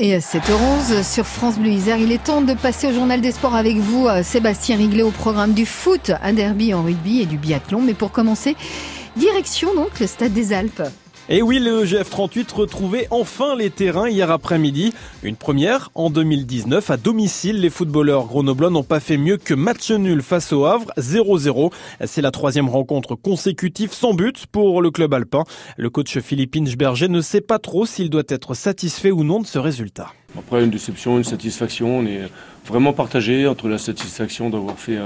Et à 7h11 sur France Bleu Isère, il est temps de passer au journal des sports avec vous, euh, Sébastien Riglet, au programme du foot, un derby en rugby et du biathlon. Mais pour commencer, direction donc le Stade des Alpes. Et oui, le GF38 retrouvait enfin les terrains hier après-midi. Une première en 2019 à domicile. Les footballeurs grenoblois n'ont pas fait mieux que match nul face au Havre, 0-0. C'est la troisième rencontre consécutive sans but pour le club alpin. Le coach Philippe Inchberger ne sait pas trop s'il doit être satisfait ou non de ce résultat. Après une déception, une satisfaction, on est vraiment partagé entre la satisfaction d'avoir fait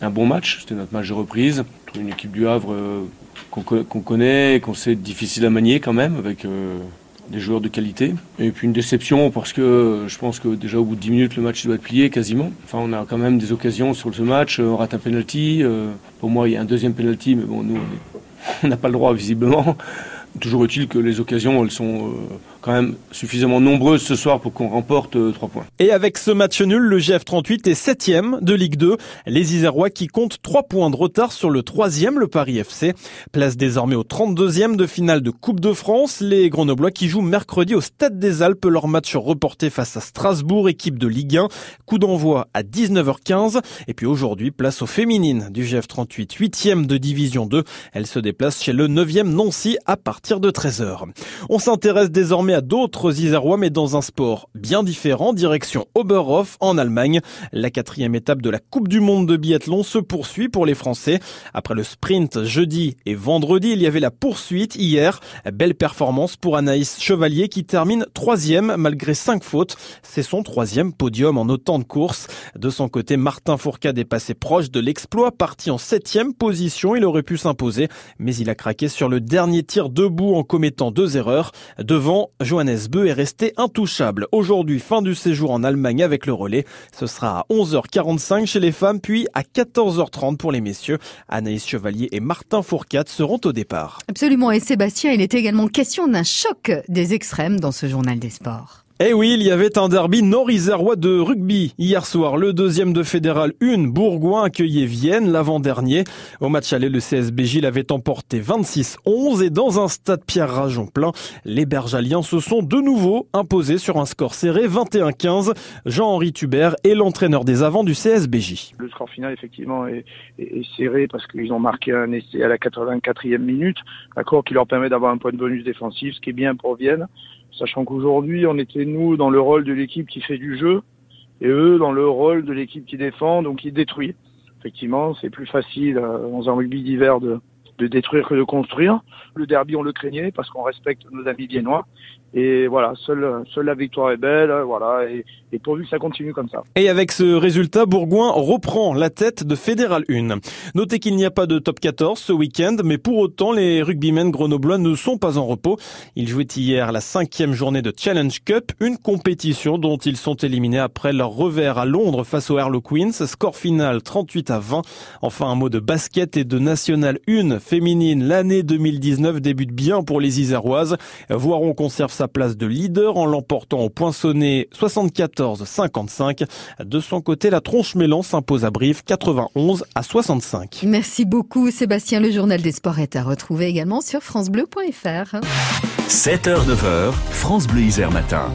un bon match, c'était notre match de reprise, une équipe du Havre euh, qu'on connaît, qu'on sait difficile à manier quand même, avec euh, des joueurs de qualité. Et puis une déception parce que je pense que déjà au bout de 10 minutes, le match doit être plié quasiment. Enfin, on a quand même des occasions sur ce match. On rate un penalty. Euh, pour moi, il y a un deuxième penalty, mais bon, nous, on n'a pas le droit visiblement. Toujours utile que les occasions, elles sont quand même suffisamment nombreuses ce soir pour qu'on remporte 3 euh, points. Et avec ce match nul, le GF38 est 7 de Ligue 2. Les Isérois qui comptent 3 points de retard sur le 3 le Paris FC. Place désormais au 32e de finale de Coupe de France. Les Grenoblois qui jouent mercredi au Stade des Alpes leur match reporté face à Strasbourg, équipe de Ligue 1. Coup d'envoi à 19h15. Et puis aujourd'hui, place aux féminines du GF38, 8e de Division 2. Elles se déplacent chez le 9e Nancy à partir de 13h. On s'intéresse désormais à d'autres Isérois, mais dans un sport bien différent, direction Oberhof en Allemagne. La quatrième étape de la Coupe du Monde de biathlon se poursuit pour les Français. Après le sprint jeudi et vendredi, il y avait la poursuite hier. Belle performance pour Anaïs Chevalier qui termine troisième malgré cinq fautes. C'est son troisième podium en autant de courses. De son côté, Martin Fourcade est passé proche de l'exploit, parti en septième position. Il aurait pu s'imposer, mais il a craqué sur le dernier tir debout en commettant deux erreurs. Devant Johannes Beu est resté intouchable. Aujourd'hui, fin du séjour en Allemagne avec le relais. Ce sera à 11h45 chez les femmes, puis à 14h30 pour les messieurs. Anaïs Chevalier et Martin Fourcade seront au départ. Absolument. Et Sébastien, il est également question d'un choc des extrêmes dans ce journal des sports. Eh oui, il y avait un derby nord-isérois de rugby hier soir. Le deuxième de Fédéral 1, Bourgoin accueillait Vienne l'avant-dernier. Au match aller, le CSBJ l'avait emporté 26-11 et dans un stade Pierre Rajon plein, les Bergaliens se sont de nouveau imposés sur un score serré 21-15. Jean-Henri Tubert est l'entraîneur des avants du CSBJ. Le score final effectivement est, serré parce qu'ils ont marqué un essai à la 84e minute, d'accord, qui leur permet d'avoir un point de bonus défensif, ce qui est bien pour Vienne sachant qu'aujourd'hui, on était nous dans le rôle de l'équipe qui fait du jeu et eux dans le rôle de l'équipe qui défend, donc qui détruit. Effectivement, c'est plus facile euh, dans un rugby d'hiver de, de détruire que de construire. Le derby, on le craignait parce qu'on respecte nos amis viennois. Et voilà, seule, seule la victoire est belle, voilà, et, et, pourvu que ça continue comme ça. Et avec ce résultat, Bourgoin reprend la tête de Fédéral 1. Notez qu'il n'y a pas de top 14 ce week-end, mais pour autant, les rugbymen grenoblois ne sont pas en repos. Ils jouaient hier la cinquième journée de Challenge Cup, une compétition dont ils sont éliminés après leur revers à Londres face aux Harlequins. Score final 38 à 20. Enfin, un mot de basket et de National 1 féminine. L'année 2019 débute bien pour les Iséroises. Voiron conserve sa place de leader en l'emportant au poinçonné 74-55. De son côté, la tronche mélan s'impose à Brive 91 à 65. Merci beaucoup Sébastien. Le journal des sports est à retrouver également sur francebleu.fr. 7h-9h, France Bleu Isère Matin.